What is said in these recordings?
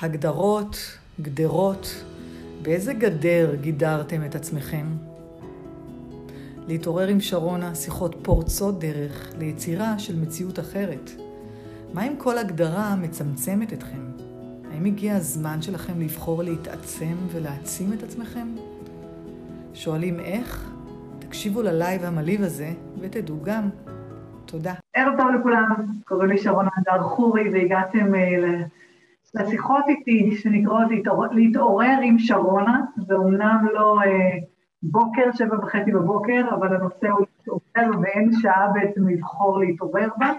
הגדרות, גדרות, באיזה גדר גידרתם את עצמכם? להתעורר עם שרונה שיחות פורצות דרך ליצירה של מציאות אחרת. מה אם כל הגדרה מצמצמת אתכם? האם הגיע הזמן שלכם לבחור להתעצם ולהעצים את עצמכם? שואלים איך? תקשיבו ללייב המלהיב הזה ותדעו גם. תודה. ערב טוב לכולם, קוראים לי שרונה הדר חורי והגעתם uh, לשיחות איתי שנקראות להתעורר, עם שרונה, זה אומנם לא uh, בוקר, שבע וחצי בבוקר, אבל הנושא הוא להתעורר ואין שעה בעצם לבחור להתעורר בה.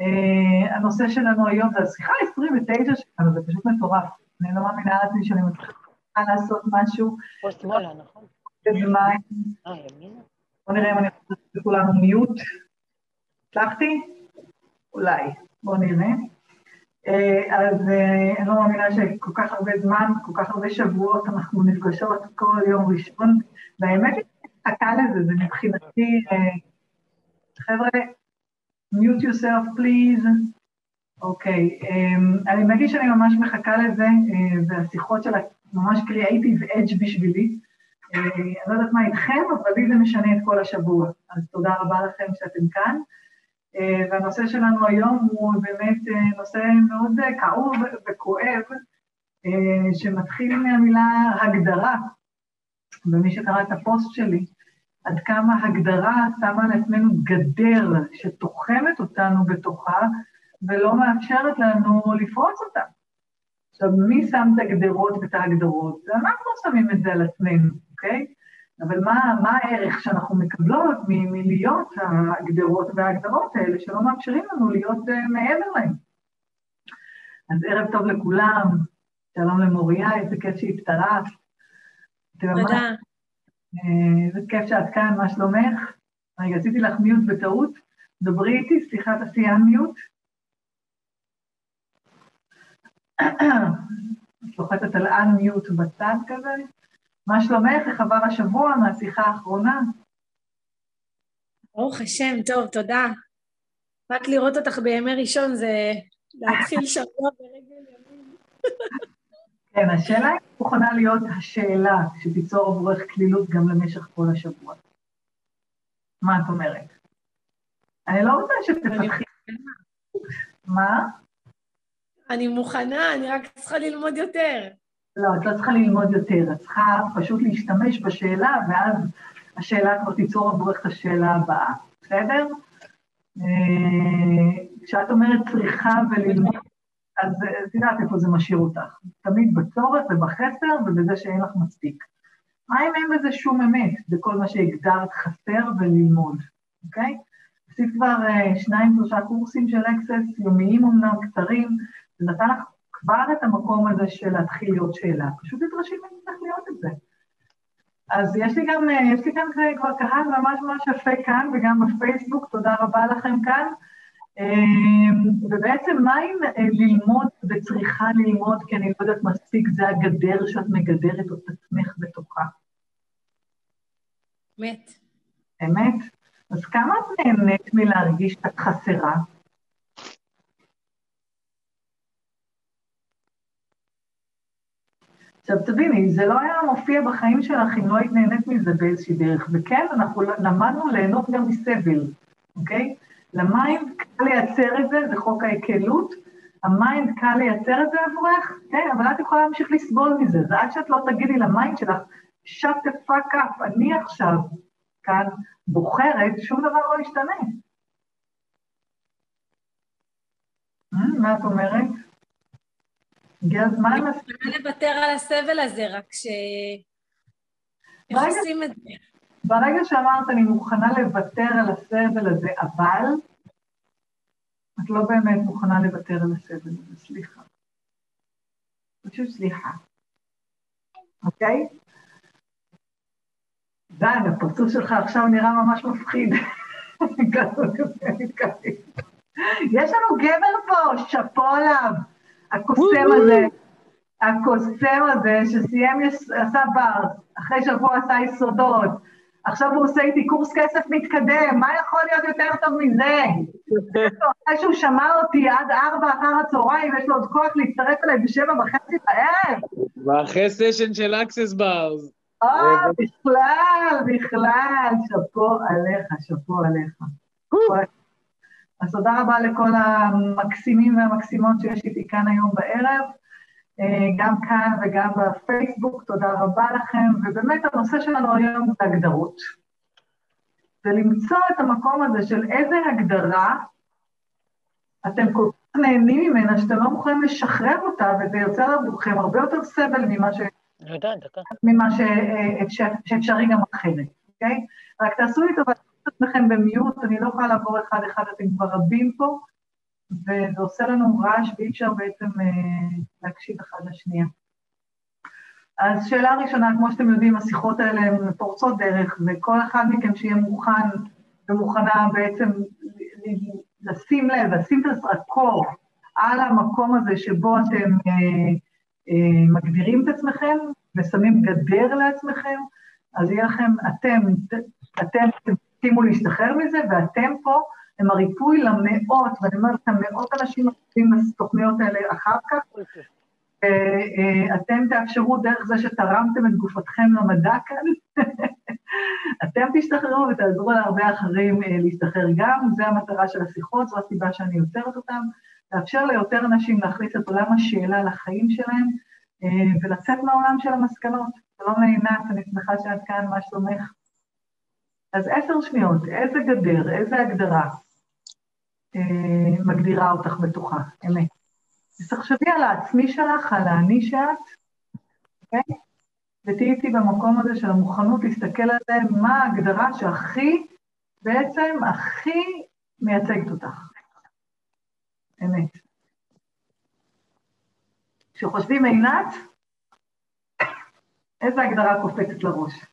Uh, הנושא שלנו היום זה השיחה ה-29 שלנו, זה פשוט מטורף. אני לא מאמינה לעצמי שאני מצליחה לעשות משהו. פה שמאלה, נכון? אה? בוא נראה אם אני יכולה לעשות לכולנו מיוט. הצלחתי? אולי. בואו נראה. אז אני לא מאמינה שכל כך הרבה זמן, כל כך הרבה שבועות אנחנו נפגשות כל יום ראשון, והאמת היא מחכה לזה, זה מבחינתי, חבר'ה, mute yourself please. אוקיי, אני מרגיש שאני ממש מחכה לזה, והשיחות של ממש creative edge בשבילי. אני לא יודעת מה איתכם, אבל לי זה משנה את כל השבוע. אז תודה רבה לכם שאתם כאן. והנושא שלנו היום הוא באמת נושא מאוד כאוב וכואב, שמתחיל מהמילה הגדרה. ומי שקרא את הפוסט שלי, עד כמה הגדרה שמה על עצמנו גדר שתוחמת אותנו בתוכה ולא מאפשרת לנו לפרוץ אותה. עכשיו, מי שם את הגדרות ואת ההגדרות? אנחנו שמים את זה על עצמנו, אוקיי? אבל מה, מה הערך שאנחנו מקבלות מלהיות הגדרות וההגדרות האלה, שלא מאפשרים לנו להיות uh, מעבר להם? אז ערב טוב לכולם, שלום למוריה, איזה כיף שהצטרפת. תודה. איזה כיף שאת כאן, מה שלומך? רגע, עשיתי לך מיוט בטעות, דברי איתי, סליחה, תעשי מיוט. את לוחצת על unmute בצד כזה. מה שלומך? איך עבר השבוע מהשיחה האחרונה? ברוך השם, טוב, תודה. רק לראות אותך בימי ראשון זה להתחיל שבוע ברגל ימין. כן, השאלה היא מוכנה להיות השאלה שתיצור עבורך כלילות גם למשך כל השבוע. מה את אומרת? אני לא רוצה שתפתחי... מה? אני מוכנה, אני רק צריכה ללמוד יותר. לא, את לא צריכה ללמוד יותר, את צריכה פשוט להשתמש בשאלה, ואז השאלה כבר תיצור עבורך את השאלה הבאה, בסדר? כשאת אומרת צריכה וללמוד, אז את יודעת איפה זה משאיר אותך. תמיד בצורך ובחסר ובזה שאין לך מספיק. מה אם אין בזה שום אמת, בכל מה שהגדרת חסר וללמוד, אוקיי? עשית כבר שניים, שלושה קורסים של אקסס, יומיים אמנם, קצרים, זה נתן לך כבר את המקום הזה של להתחיל להיות שאלה. פשוט נדרשים ממך להיות את זה. אז יש לי גם, יש לי כאן כבר קהל ממש ממש יפה כאן, וגם בפייסבוק, תודה רבה לכם כאן. ובעצם מה אם ללמוד וצריכה ללמוד, כי אני לא יודעת מספיק, זה הגדר שאת מגדרת את עצמך בתוכה. אמת. אמת? אז כמה את נהנית מלהרגיש שאת חסרה? עכשיו תביני, זה לא היה מופיע בחיים שלך אם לא היית נהנית מזה באיזושהי דרך, וכן, אנחנו למדנו ליהנות גם מסבל, אוקיי? ל mind קל לייצר את זה, זה חוק ההקלות, ה mind קל לייצר את זה עבורך, כן, אבל את יכולה להמשיך לסבול מזה, זה עד שאת לא תגידי ל mind שלך, shut the up, אני עכשיו כאן בוחרת, שום דבר לא ישתנה. מה את אומרת? הגיע הזמן... אני מוכנה לוותר על הסבל הזה, רק ש... איך עושים את זה? ברגע שאמרת, אני מוכנה לוותר על הסבל הזה, אבל את לא באמת מוכנה לוותר על הסבל הזה, סליחה. פשוט סליחה. אוקיי? דן, הפרצוף שלך עכשיו נראה ממש מפחיד. יש לנו גבר פה, שאפו עליו. הקוסם הזה, הקוסם הזה שסיים, עשה בר, אחרי שבוע עשה יסודות, עכשיו הוא עושה איתי קורס כסף מתקדם, מה יכול להיות יותר טוב מזה? אחרי שהוא שמע אותי עד ארבע אחר הצהריים, יש לו עוד כוח להצטרף אליי בשבע וחצי בערב. ואחרי סשן של אקסס ברס. אה, בכלל, בכלל, שאפו עליך, שאפו עליך. אז תודה רבה לכל המקסימים והמקסימות שיש איתי כאן היום בערב, אה, גם כאן וגם בפייסבוק, תודה רבה לכם, ובאמת הנושא שלנו היום זה הגדרות. ולמצוא את המקום הזה של איזה הגדרה אתם כל כך נהנים ממנה, שאתם לא מוכנים לשחרר אותה, וזה יוצר עבורכם הרבה יותר סבל ממה, ש... ממה ש... אה, שאפשרי גם אחרת, אוקיי? רק תעשו לי טובה, עצמכם במיוט, אני לא יכולה לעבור אחד-אחד, אתם כבר רבים פה, וזה עושה לנו רעש ואי אפשר בעצם אה, להקשיב אחד לשנייה. אז שאלה ראשונה, כמו שאתם יודעים, השיחות האלה הן פורצות דרך, וכל אחד מכם שיהיה מוכן ומוכנה בעצם לשים לב, לשים את הזרקור על המקום הזה שבו אתם אה, אה, מגדירים את עצמכם ושמים גדר לעצמכם, אז יהיה לכם, אתם, אתם תסכימו להשתחרר מזה, ואתם פה הם הריפוי למאות, ואני אומרת לכם, מאות אנשים עושים בתוכניות האלה אחר כך. אה, אתם תאפשרו דרך זה שתרמתם את גופתכם למדע כאן, אתם תשתחררו ותעזרו להרבה אחרים אה, להשתחרר גם, זו המטרה של השיחות, זו הסיבה שאני יוצרת אותן, לאפשר ליותר אנשים להכניס את עולם השאלה לחיים שלהם, אה, ולצאת מהעולם של המסקנות. שלום לעינת, אני שמחה שאת כאן, מה שלומך? אז עשר שניות, איזה גדר, איזה הגדרה אה, מגדירה אותך בתוכה, אמת. אז תחשבי על העצמי שלך, על האני שאת, אוקיי? ותהיי איתי במקום הזה של המוכנות להסתכל על זה, מה ההגדרה שהכי, בעצם הכי מייצגת אותך. אמת. כשחושבים עינת, איזה הגדרה קופצת לראש?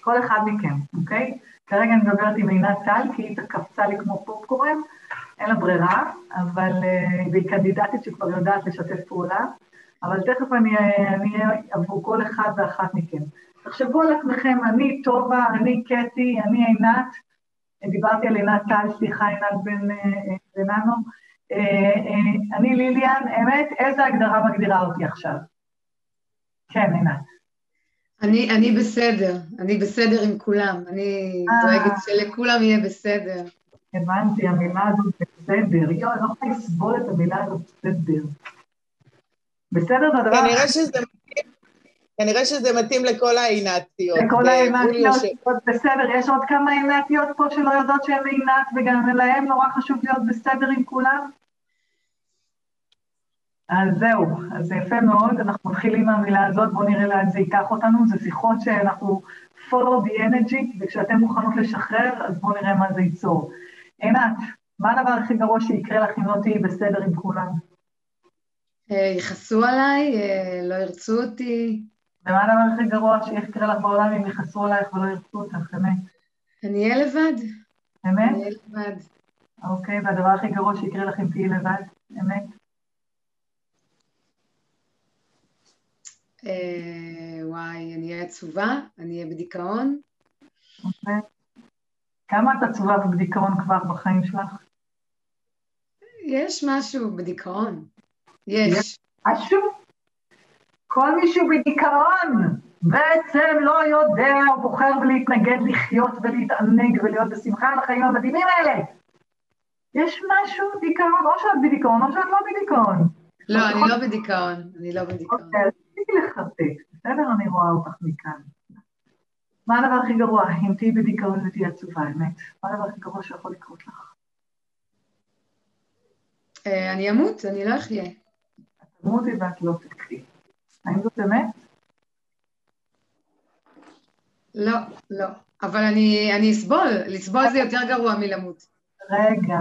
כל אחד מכם, אוקיי? כרגע אני מדברת עם עינת טל, כי היא קפצה לי כמו פופקורן, אין לה ברירה, אבל, אה, והיא קנדידטית שכבר יודעת לשתף פעולה, אבל תכף אני אהיה עבור כל אחד ואחת מכם. תחשבו על עצמכם, אני טובה, אני קטי, אני עינת, דיברתי על עינת טל, סליחה, עינת בן אה, בננו, אה, אני ליליאן, אמת, איזה הגדרה מגדירה אותי עכשיו? כן, עינת. אני, אני בסדר, אני בסדר עם כולם, אני אה. דואגת שלכולם יהיה בסדר. הבנתי, המילה הזאת בסדר. יואו, אני לא יכולה לסבול את המילה הזאת בסדר. בסדר זה הדבר... כנראה שזה מתאים, כנראה שזה מתאים לכל העינתיות. לכל העינתיות, בסדר. יש עוד כמה עינתיות פה שלא יודעות שהן עינת, וגם להם נורא חשוב להיות בסדר עם כולם? אז זהו, אז זה יפה מאוד, אנחנו מתחילים מהמילה הזאת, בואו נראה לאן זה ייקח אותנו, זה שיחות שאנחנו follow the energy, וכשאתם מוכנות לשחרר, אז בואו נראה מה זה ייצור. עינת, מה הדבר הכי גרוע שיקרה לך אם לא תהיי בסדר עם כולם? אה, יכעסו עליי, אה, לא ירצו אותי. ומה הדבר הכי גרוע שיקרה לך בעולם אם יכעסו עלייך ולא ירצו אותך, אמת? אני אהיה לבד. אמת? אני אהיה לבד. אוקיי, והדבר הכי גרוע שיקרה לך אם תהיי לבד, אמת? אה, וואי, אני אהיה עצובה, אני אהיה בדיכאון. אוקיי. כמה את עצובה ובדיכאון כבר בחיים שלך? יש משהו בדיכאון. יש. משהו? כל מישהו בדיכאון בעצם לא יודע, הוא בוחר להתנגד לחיות ולהתענג ולהיות בשמחה על החיים המדהימים האלה. יש משהו דיכאון, או שאת בדיכאון או שאת לא בדיכאון. לא, אני לא בדיכאון, אני לא בדיכאון. לחרטט, בסדר? אני רואה אותך מכאן. מה הדבר הכי גרוע? אם תהיי בדיכאון ותהיי עצובה, אמת. מה הדבר הכי גרוע שיכול לקרות לך? אה, אני אמות, אני לא אחיה. את תמותי ואת לא תקחי. האם זאת אמת? לא, לא. אבל אני, אני אסבול, לסבול זה יותר גרוע מלמות. רגע,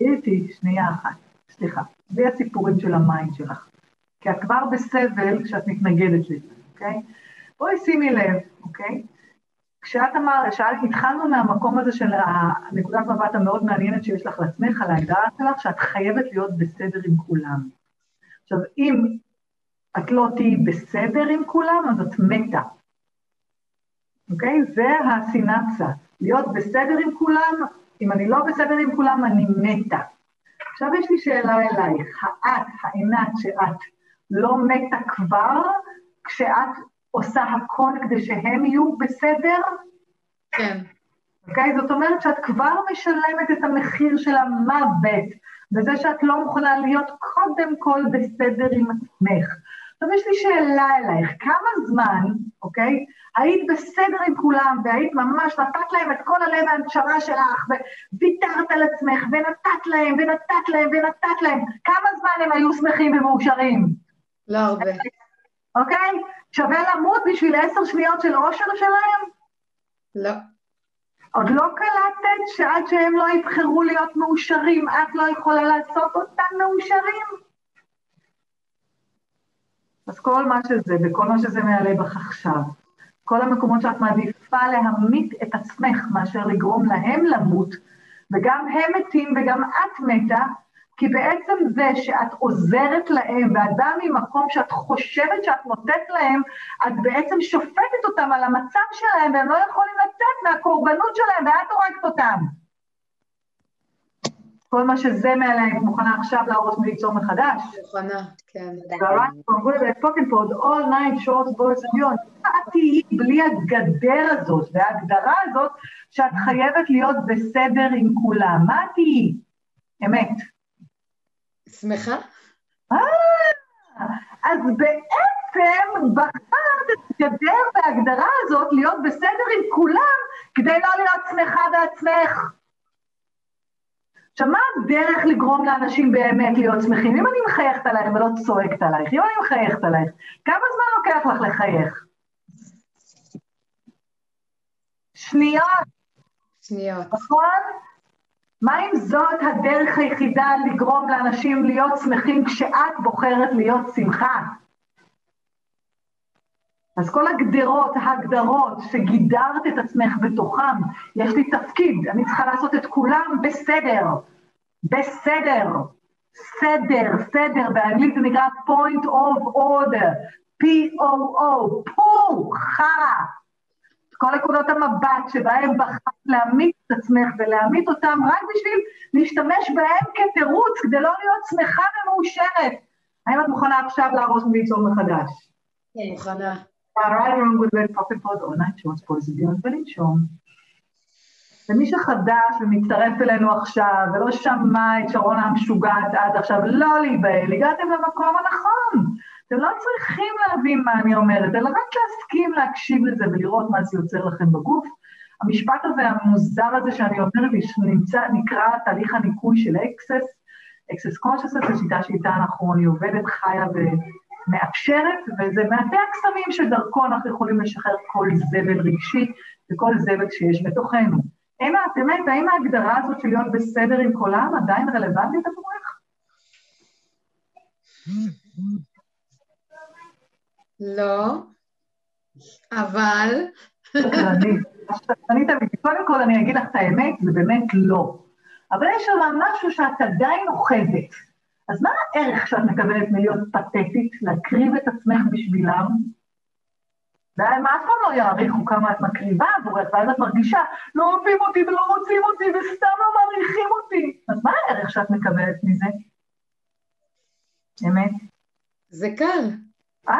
איתי, שנייה אחת, סליחה. זה הסיפורים של המים שלך. כי את כבר בסבל כשאת מתנגדת לזה, אוקיי? בואי שימי לב, אוקיי? כשאת אמרת, שאלת, התחלנו מהמקום הזה של הנקודת מבט המאוד מעניינת שיש לך לעצמך, על ההגדרה שלך, שאת חייבת להיות בסדר עם כולם. עכשיו, אם את לא תהיי בסדר עם כולם, אז את מתה. אוקיי? זה הסינפסה. להיות בסדר עם כולם, אם אני לא בסדר עם כולם, אני מתה. עכשיו יש לי שאלה אלייך, האט, העינת שאת, לא מתה כבר כשאת עושה הכל כדי שהם יהיו בסדר? כן. אוקיי? זאת אומרת שאת כבר משלמת את המחיר של המוות, בזה שאת לא מוכנה להיות קודם כל בסדר עם עצמך. עכשיו יש לי שאלה אלייך, כמה זמן, אוקיי, היית בסדר עם כולם, והיית ממש נתת להם את כל הלב והנשמה שלך, וויתרת על עצמך, ונתת להם, ונתת להם, ונתת להם, כמה זמן הם היו שמחים ומאושרים? לא הרבה. אוקיי? שווה למות בשביל עשר שניות של אושר שלהם? לא. עוד לא קלטת שעד שהם לא יבחרו להיות מאושרים, את לא יכולה לעשות אותם מאושרים? אז כל מה שזה וכל מה שזה מעלה בך עכשיו, כל המקומות שאת מעדיפה להמית את עצמך מאשר לגרום להם למות, וגם הם מתים וגם את מתה, כי בעצם זה שאת עוזרת להם ואת באה ממקום שאת חושבת שאת נותנת להם, את בעצם שופטת אותם על המצב שלהם והם לא יכולים לצאת מהקורבנות שלהם ואת הורגת אותם. כל מה שזה מעליהם, את מוכנה עכשיו להרוס וליצור מחדש? מוכנה, כן. all night boys and. את תהיי בלי הגדר הזאת וההגדרה הזאת שאת חייבת להיות בסדר עם כולם. מה תהיי? אמת. שמחה? אה, אז בעצם בחרת את הגדר וההגדרה הזאת להיות בסדר עם כולם כדי לא להיות שמחה בעצמך. עכשיו, מה הדרך לגרום לאנשים באמת להיות שמחים? אם אני מחייכת עלייך ולא צועקת עלייך, אם אני מחייכת עלייך, כמה זמן לוקח לך לחייך? שניות, שניות. נכון? מה אם זאת הדרך היחידה לגרום לאנשים להיות שמחים כשאת בוחרת להיות שמחה? אז כל הגדרות, ההגדרות שגידרת את עצמך בתוכם, יש לי תפקיד, אני צריכה לעשות את כולם בסדר. בסדר. סדר, סדר, באנגלית זה נקרא point of order, P-O-O, פור, חרא. כל נקודות המבט שבהם בחרת להעמיד את עצמך ולהעמיד אותם רק בשביל להשתמש בהם כתירוץ כדי לא להיות שמחה ומאושרת. האם את מוכנה עכשיו להרוס וליצור מחדש? כן, מוכנה. ומי שחדש ומצטרף אלינו עכשיו ולא שמע את שרונה המשוגעת עד עכשיו, לא להיבהל, הגעתם למקום הנכון. אתם לא צריכים להבין מה אני אומרת, אלא רק להסכים להקשיב לזה ולראות מה זה יוצר לכם בגוף. המשפט הזה, המוזר הזה שאני אומרת, נמצא, נקרא תהליך הניקוי של Access. Access Consciousness זו שיטה שאיתה אנחנו, אני עובדת, חיה ומאפשרת, וזה מטה הקסמים שדרכו אנחנו יכולים לשחרר כל זבל רגשי וכל זבל שיש בתוכנו. האם באמת, האם ההגדרה הזאת של להיות בסדר עם כולם עדיין רלוונטית עבורך? לא, אבל... קודם כל אני אגיד לך את האמת, זה באמת לא. אבל יש שם משהו שאת עדיין אוחזת. אז מה הערך שאת מקבלת מלהיות פתטית, להקריב את עצמך בשבילם? והם אף פעם לא יעריכו כמה את מקריבה עבורך, ואז את מרגישה, לא אוהבים אותי ולא רוצים אותי וסתם לא מעריכים אותי. אז מה הערך שאת מקבלת מזה? אמת? זה קל. אה,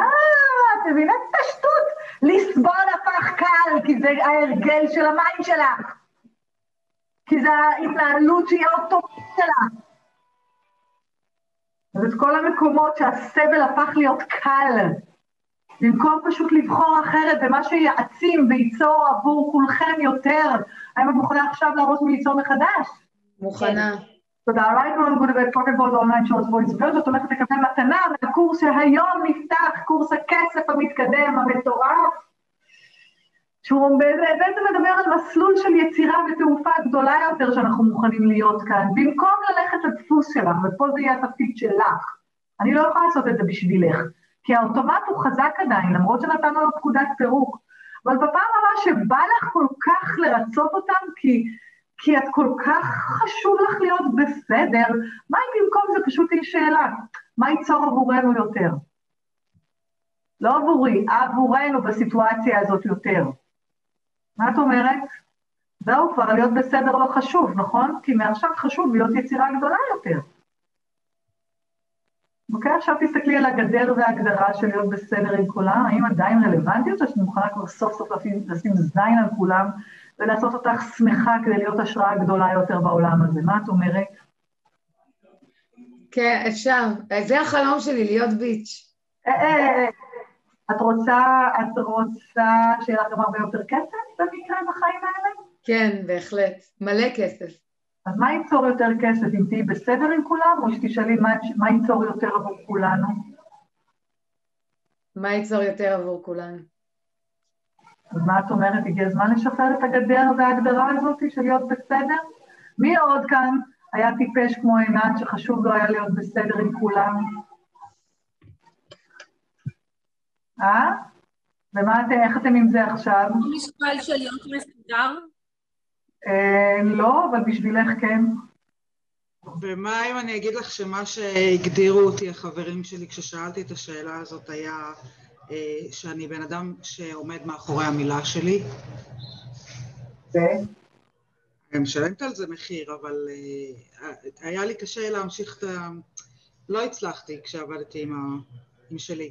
את מבינה את השטות? לסבול הפך קל, כי זה ההרגל של המים שלך. כי זה ההתנהלות שהיא האוטומטית שלך. אז את כל המקומות שהסבל הפך להיות קל, במקום פשוט לבחור אחרת במה שיעצים וייצור עבור כולכם יותר, האם את מוכנה עכשיו להרוס וליצור מחדש? מוכנה. תודה רבה, כולם גודי ופוקט בולד אונליין שורט וויס ואת הולכת לקבל מתנה מהקורס שהיום נפתח, קורס הכסף המתקדם, המטורף, שהוא בעצם מדבר על מסלול של יצירה ותעופה גדולה יותר שאנחנו מוכנים להיות כאן, במקום ללכת לדפוס שלך, ופה זה יהיה התפקיד שלך. אני לא יכולה לעשות את זה בשבילך, כי האוטומט הוא חזק עדיין, למרות שנתנו לו פקודת פירוק. אבל בפעם הבאה שבא לך כל כך לרצות אותם, כי... כי את כל כך חשוב לך להיות בסדר, מה אם במקום זה פשוט היא שאלה? מה ייצור עבורנו יותר? לא עבורי, עבורנו בסיטואציה הזאת יותר. מה את אומרת? זהו, כבר להיות בסדר לא חשוב, נכון? כי מעכשיו חשוב להיות יצירה גדולה יותר. אוקיי, עכשיו תסתכלי על הגדר וההגדרה של להיות בסדר עם כולם, האם עדיין רלוונטיות, או שאת מוכנה כבר סוף סוף לשים זין על כולם ולעשות אותך שמחה כדי להיות השראה גדולה יותר בעולם הזה? מה את אומרת? כן, אפשר. זה החלום שלי, להיות ביץ'. אה, אה, אה, את רוצה, את רוצה שיהיה לך גם הרבה יותר כסף במקרה בחיים האלה? כן, בהחלט. מלא כסף. אז מה ייצור יותר כסף, אם תהיי בסדר עם כולם, או שתשאלי מה, מה ייצור יותר עבור כולנו? מה ייצור יותר עבור כולנו? אז מה את אומרת, הגיע הזמן לשחרר את הגדר וההגדרה הזאת של להיות בסדר? מי עוד כאן היה טיפש כמו עינת שחשוב לו היה להיות בסדר עם כולם? אה? ומה אתם, איך אתם עם זה עכשיו? משקל של להיות מסודר? אה, לא, אבל בשבילך כן. ומה אם אני אגיד לך שמה שהגדירו אותי החברים שלי כששאלתי את השאלה הזאת היה שאני בן אדם שעומד מאחורי המילה שלי? ו? אני משלמת על זה מחיר, אבל אה, היה לי קשה להמשיך את ה... לא הצלחתי כשעבדתי עם, ה... עם שלי.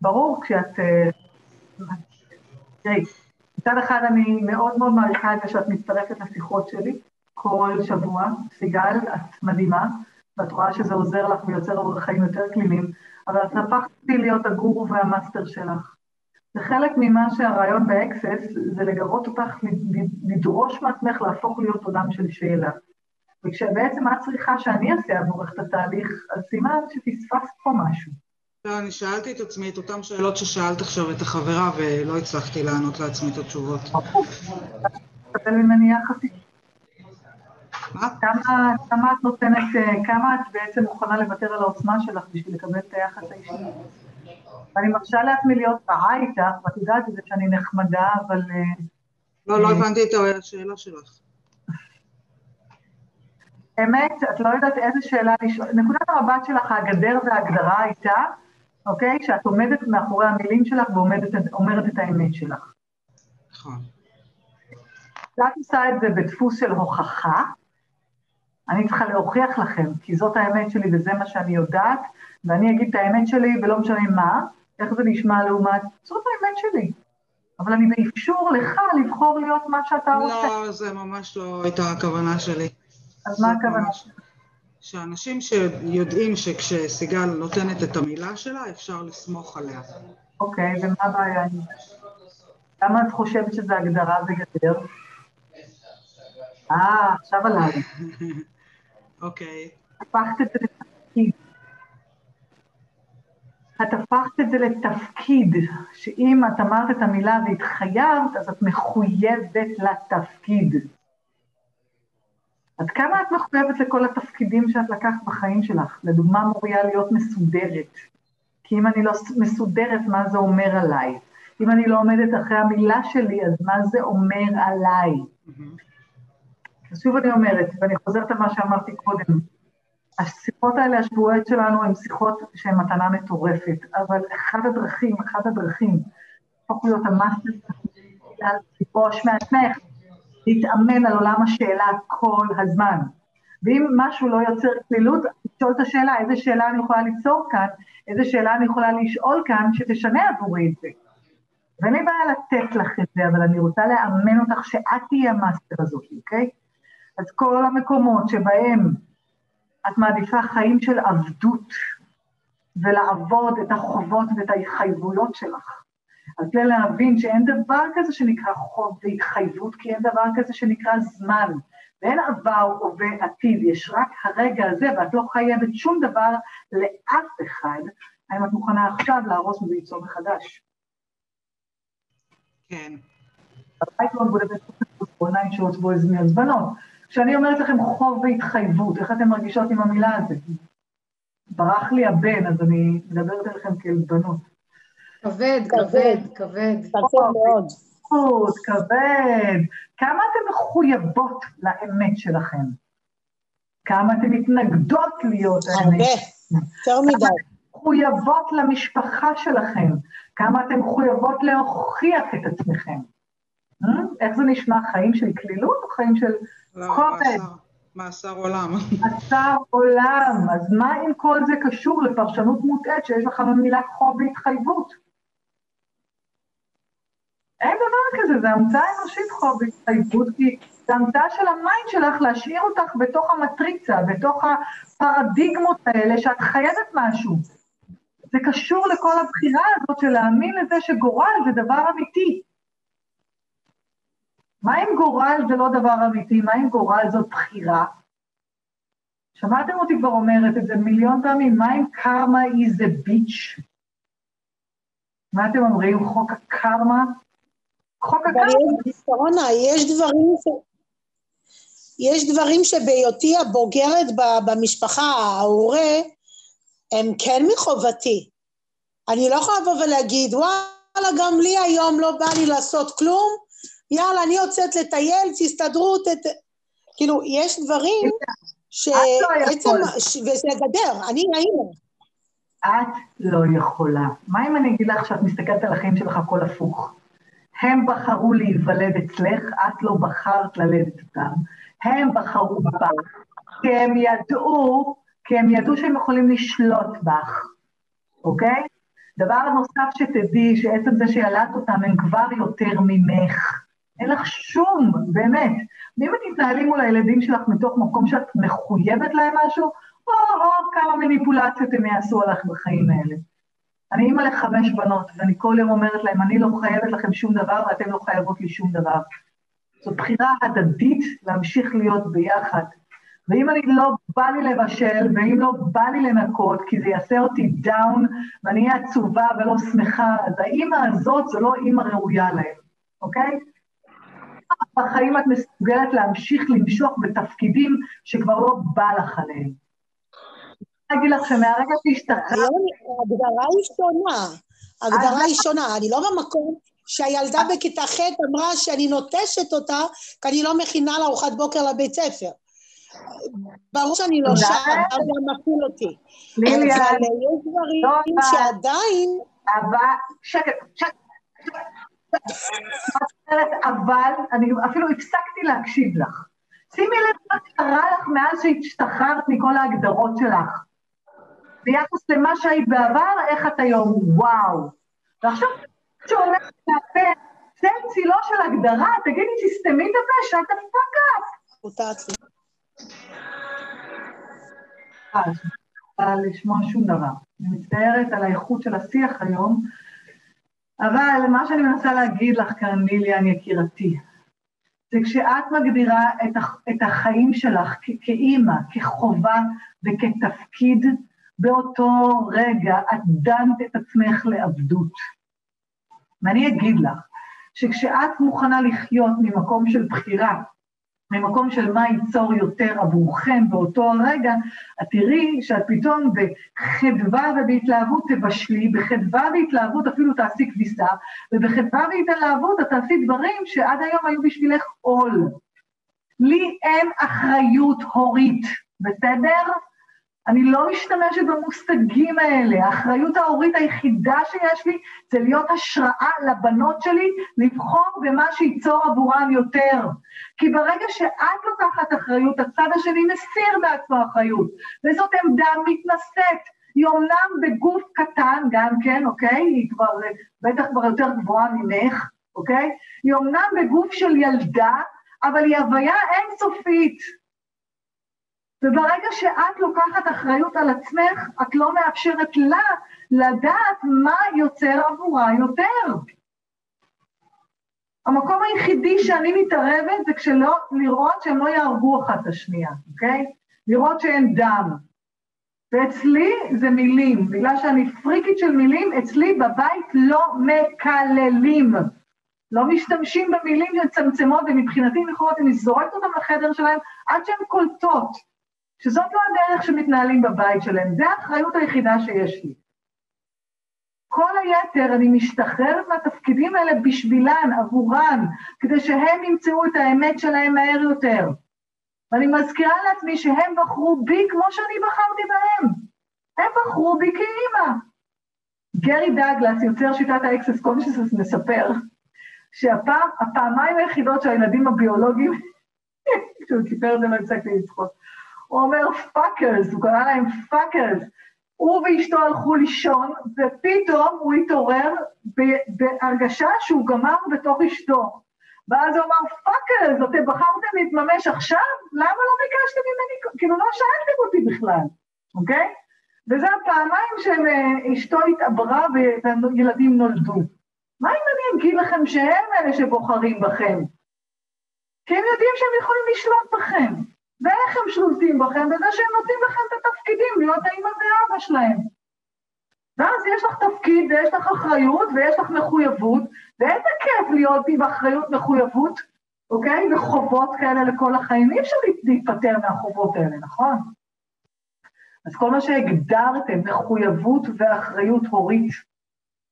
ברור, כשאת... אה, תראי, מצד אחד אני מאוד מאוד מעריכה את זה שאת מצטרפת לשיחות שלי כל שבוע. סיגל, את מדהימה, ואת רואה שזה עוזר לך ויוצר עבורך חיים יותר קלילים, אבל את הפכת להיות הגורו והמאסטר שלך. וחלק ממה שהרעיון ב Access זה לגרות אותך לדרוש מעצמך להפוך להיות עולם של שאלה. וכשבעצם את צריכה שאני אעשה עבורך את התהליך, אז סימן שפספסת פה משהו. לא, אני שאלתי את עצמי את אותן שאלות ששאלת עכשיו את החברה ולא הצלחתי לענות לעצמי את התשובות. תקבל ממני יחסי. מה? כמה, כמה את נותנת, כמה את בעצם מוכנה לוותר על העוצמה שלך בשביל לקבל את היחס האישי? ואני מרשה לעצמי להיות רעה איתך, ואת יודעת את זה שאני נחמדה, אבל... לא, לא הבנתי את השאלה שלך. אמת, את לא יודעת איזה שאלה לשאול. נקודת המבט שלך, הגדר וההגדרה הייתה, אוקיי? שאת עומדת מאחורי המילים שלך ואומרת את האמת שלך. נכון. את עושה את זה בדפוס של הוכחה, אני צריכה להוכיח לכם, כי זאת האמת שלי וזה מה שאני יודעת, ואני אגיד את האמת שלי ולא משנה מה, איך זה נשמע לעומת, זאת האמת שלי. אבל אני באפשור לך לבחור להיות מה שאתה רוצה. לא, זה ממש לא הייתה הכוונה שלי. אז מה הכוונה? שאנשים שיודעים שכשסיגל נותנת את המילה שלה, אפשר לסמוך עליה. אוקיי, ומה הבעיה? למה את חושבת שזה הגדרה וגדר? אה, עכשיו עליי. אוקיי. הפכת את זה לתפקיד. את הפכת את זה לתפקיד, שאם את אמרת את המילה והתחייבת, אז את מחויבת לתפקיד. עד כמה את מחויבת לכל התפקידים שאת לקחת בחיים שלך? לדוגמה, מוריה להיות מסודרת. כי אם אני לא מסודרת, מה זה אומר עליי? אם אני לא עומדת אחרי המילה שלי, אז מה זה אומר עליי? אז שוב אני אומרת, ואני חוזרת על מה שאמרתי קודם, השיחות האלה, השבועיות שלנו, הן שיחות שהן מתנה מטורפת, אבל אחת הדרכים, אחת הדרכים, הפוך להיות המאסטר, לדרוש מעצמך, להתאמן על עולם השאלה כל הזמן. ואם משהו לא יוצר כלילות, לשאול את השאלה, איזה שאלה אני יכולה ליצור כאן, איזה שאלה אני יכולה לשאול כאן, שתשנה עבורי את זה. ואין לי בעיה לתת לך את זה, אבל אני רוצה לאמן אותך שאת תהיי המאסטר הזאת, אוקיי? אז כל המקומות שבהם את מעדיפה חיים של עבדות, ולעבוד את החובות ואת ההתחייבויות שלך. אז כדי להבין שאין דבר כזה שנקרא חוב והתחייבות, כי אין דבר כזה שנקרא זמן. ואין עבר, הווה, עתיד, יש רק הרגע הזה, ואת לא חייבת שום דבר לאף אחד, האם את מוכנה עכשיו להרוס וליצור מחדש? כן. הבית לא מבודדת בעיניים שעוצבו הזמי הזמנות. כשאני אומרת לכם חוב והתחייבות, איך אתן מרגישות עם המילה הזאת? ברח לי הבן, אז אני מדברת אליכם כאל בנות. כבד, כבד, כבד. כבד מאוד. כבד. כמה אתן מחויבות לאמת שלכם? כמה אתן מתנגדות להיות האמת? הרבה, יותר מדי. מחויבות למשפחה שלכם? כמה אתן מחויבות להוכיח את עצמכם? Hmm? איך זה נשמע? חיים של כלילות או חיים של לא, כובד? מאסר- עולם. מאסר עולם. אז מה אם כל זה קשור לפרשנות מוטעית שיש לך במילה חוב והתחייבות? אין דבר כזה, זה המצאה אנושית חוב והתחייבות, כי זה המצאה של ה mind שלך להשאיר אותך בתוך המטריצה, בתוך הפרדיגמות האלה שאת חייבת משהו. זה קשור לכל הבחירה הזאת של להאמין לזה שגורל זה דבר אמיתי. מה אם גורל זה לא דבר אמיתי? מה אם גורל זאת בחירה? שמעתם אותי כבר אומרת את זה מיליון פעמים, מה אם קרמה is a bitch? מה אתם אומרים? חוק הקרמה? חוק הקרמה. יש, דברים. יש דברים שבהיותי הבוגרת במשפחה, ההורה, הם כן מחובתי. אני לא יכולה לבוא ולהגיד, וואלה, גם לי היום לא בא לי לעשות כלום, יאללה, אני יוצאת לטייל, תסתדרו, ת... כאילו, יש דברים לא שעצם. ש... וזה גדר, אני האמא. את לא יכולה. מה אם אני אגיד לך שאת מסתכלת על החיים שלך הכל הפוך? הם בחרו להיוולד אצלך, את לא בחרת ללדת אותם. הם בחרו בך, כי הם ידעו, כי הם ידעו שהם יכולים לשלוט בך, אוקיי? דבר נוסף שתדעי, שעצם זה שילדת אותם הם כבר יותר ממך. אין לך שום, באמת. ואם את תתנהלי מול הילדים שלך מתוך מקום שאת מחויבת להם משהו, או, או כמה מניפולציות הם יעשו עליך בחיים האלה. אני אימא לחמש בנות, ואני כל יום אומרת להם, אני לא חייבת לכם שום דבר ואתם לא חייבות לי שום דבר. זו בחירה הדדית להמשיך להיות ביחד. ואם אני לא בא לי לבשל, ואם לא בא לי לנקות, כי זה יעשה אותי דאון, ואני אהיה עצובה ולא שמחה, אז האימא הזאת זו לא אימא ראויה להם, אוקיי? בחיים את מסוגלת להמשיך למשוך בתפקידים שכבר לא בא לך עליהם. אני אגיד לך שמהרגע שהשתחררת, היום ההגדרה היא שונה. ההגדרה היא שונה. אני לא במקום שהילדה בכיתה ח' אמרה שאני נוטשת אותה כי אני לא מכינה לה ארוחת בוקר לבית ספר. ברור שאני לא. שם, אבל זה מפעיל אותי. אבל יש דברים לא, שעדיין, אבל, שקט, שקט. אבל, אני אפילו הפסקתי להקשיב לך. שימי לב מה קרה לך מאז שהשתחררת מכל ההגדרות שלך. ביחס למה שהיית בעבר, איך את היום, וואו. ועכשיו, שעולה מהפה, זה צילו של הגדרה, תגידי, תסתמי את הפה, שאתה fuck up. מוטציה. אה, לשמוע שום דבר. אני מצטערת על האיכות של השיח היום, אבל מה שאני מנסה להגיד לך כאן, ליליאן יקירתי, זה כשאת מגדירה את, הח- את החיים שלך כאימא, כחובה וכתפקיד, באותו רגע את דנת את עצמך לעבדות. ואני אגיד לך, שכשאת מוכנה לחיות ממקום של בחירה, ממקום של מה ייצור יותר עבורכם באותו הרגע, את תראי שאת פתאום בחדווה ובהתלהבות תבשלי, בחדווה והתלהבות אפילו תעשי כביסה, ובחדווה והתלהבות את תעשי דברים שעד היום היו בשבילך עול. לי אין אחריות הורית, בסדר? אני לא משתמשת במושגים האלה. האחריות ההורית היחידה שיש לי זה להיות השראה לבנות שלי לבחור במה שייצור עבורן יותר. כי ברגע שאת לוקחת אחריות, הצד השני מסיר בעצמו אחריות, וזאת עמדה מתנשאת. היא אומנם בגוף קטן, גם כן, אוקיי? היא כבר, אה, בטח כבר יותר גבוהה ממך, אוקיי? היא אומנם בגוף של ילדה, אבל היא הוויה אינסופית. וברגע שאת לוקחת אחריות על עצמך, את לא מאפשרת לה לדעת מה יוצר עבורה יותר. המקום היחידי שאני מתערבת זה כשלא, לראות שהם לא יהרגו אחת את השנייה, אוקיי? לראות שאין דם. ואצלי זה מילים, בגלל שאני פריקית של מילים, אצלי בבית לא מקללים. לא משתמשים במילים מצמצמות, ומבחינתי הן יכולות, אני זורקת אותן לחדר שלהם עד שהן קולטות, שזאת לא הדרך שמתנהלים בבית שלהם, זו האחריות היחידה שיש לי. כל היתר, אני משתחררת מהתפקידים האלה בשבילן, עבורן, כדי שהם ימצאו את האמת שלהם מהר יותר. ואני מזכירה לעצמי שהם בחרו בי כמו שאני בחרתי בהם. הם בחרו בי כאימא. גרי דאגלס, יוצר שיטת ה Access Consciousness, מספר שהפעמיים היחידות שהילדים הביולוגיים, כשהוא סיפר את זה לא הפסקתי לצחוק, הוא אומר fuckers, הוא קרא להם fuckers. הוא ואשתו הלכו לישון, ופתאום הוא התעורר בהרגשה שהוא גמר בתוך אשתו. ואז הוא אמר, fuckers, אתם בחרתם להתממש עכשיו? למה לא ביקשתם ממני? כאילו, לא שאלתם אותי בכלל, אוקיי? וזה הפעמיים שאשתו התעברה וילדים נולדו. מה אם אני אגיד לכם שהם אלה שבוחרים בכם? כי הם יודעים שהם יכולים לשלוט בכם. ואיך הם שולטים בכם? בזה שהם נותנים לכם את התפקידים להיות האמא ואבא שלהם. ואז יש לך תפקיד ויש לך אחריות ויש לך מחויבות, ואיזה כיף להיות עם אחריות, מחויבות, אוקיי? וחובות כאלה לכל החיים. אי אפשר להיפטר מהחובות האלה, נכון? אז כל מה שהגדרתם, מחויבות ואחריות הורית,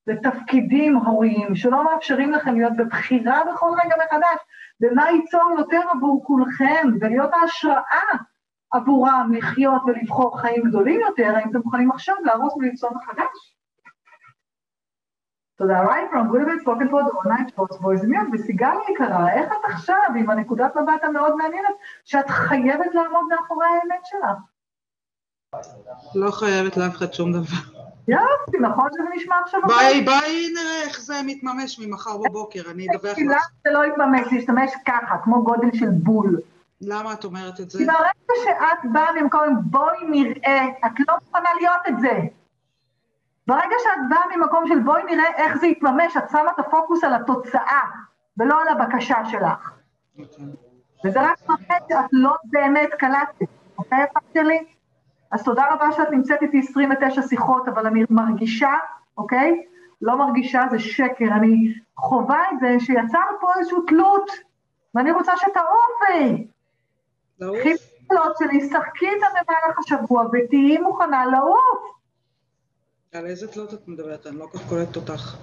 זה תפקידים הוריים שלא מאפשרים לכם להיות בבחירה בכל רגע מחדש, ומה ייצור יותר עבור כולכם, ולהיות ההשראה עבורם לחיות ולבחור חיים גדולים יותר, האם אתם מוכנים עכשיו להרוס וליצור מחדש? תודה from good spoken for the online sports boys miot, וסיגל יקרה, איך את עכשיו עם הנקודת מבט המאוד מעניינת, שאת חייבת לעמוד מאחורי האמת שלך? לא חייבת לאף אחד שום דבר. יופי, נכון שזה נשמע עכשיו... ביי, ביי נראה איך זה מתממש ממחר בבוקר, אני אדווח לך. למה זה לא יתממש, להשתמש ככה, כמו גודל של בול. למה את אומרת את זה? כי ברגע שאת באה ממקום, בואי נראה, את לא מוכנה להיות את זה. ברגע שאת באה ממקום של בואי נראה איך זה יתממש, את שמה את הפוקוס על התוצאה, ולא על הבקשה שלך. אוקיי. וזה רק מראה שאת לא באמת קלטת, אוקיי, יפה שלי? אז תודה רבה שאת נמצאת איתי 29 שיחות, אבל אני מרגישה, אוקיי? לא מרגישה, זה שקר, אני חווה את זה שיצר פה איזושהי תלות, ואני רוצה שתעופי. קחי תלות שלי, שחקי איתה במהלך השבוע ותהיי מוכנה לעוף. על איזה תלות את מדברת? אני לא כל כך קולטת אותך.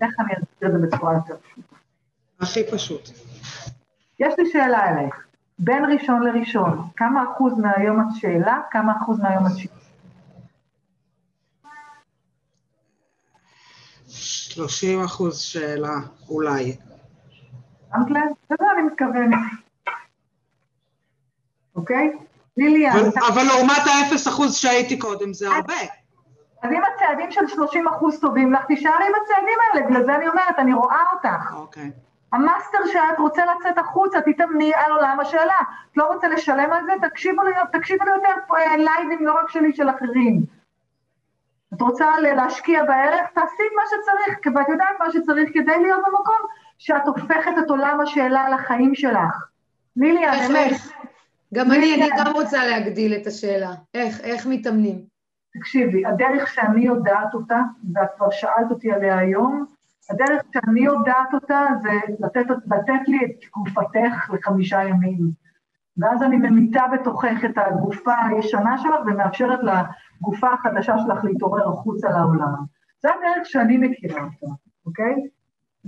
איך אני אסביר את זה בצורה יותר פשוטה? הכי פשוט. יש לי שאלה אלייך. בין ראשון לראשון, כמה אחוז מהיום את שאלה, כמה אחוז מהיום את שאלה? 30 אחוז שאלה, אולי. שמת לב? לזה אני מתכוונת. אוקיי? ליליאן, אבל, לעומת האפס אחוז שהייתי קודם זה הרבה. אז אם הצעדים של 30 אחוז טובים לך, תישארי עם הצעדים האלה, בגלל זה אני אומרת, אני רואה אותך. אוקיי. המאסטר שאת רוצה לצאת החוצה, תתאמני על עולם השאלה. את לא רוצה לשלם על זה, תקשיבו לי, תקשיבו לי יותר אה, לייבים, לא רק שלי, של אחרים. את רוצה להשקיע בערך, תעשי מה שצריך, ואת יודעת מה שצריך כדי להיות במקום שאת הופכת את עולם השאלה לחיים שלך. ליליאן, איך, אמת, איך? גם אני, אני גם רוצה להגדיל את השאלה. איך, איך מתאמנים? תקשיבי, הדרך שאני יודעת אותה, ואת כבר שאלת אותי עליה היום, הדרך שאני יודעת אותה זה לתת, לתת לי את גופתך לחמישה ימים. ואז אני ממיתה בתוכך את הגופה הישנה שלך ומאפשרת לגופה החדשה שלך להתעורר החוצה לעולם. זו הדרך שאני מכירה אותה, אוקיי?